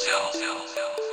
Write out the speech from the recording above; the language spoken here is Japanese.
幸せ幸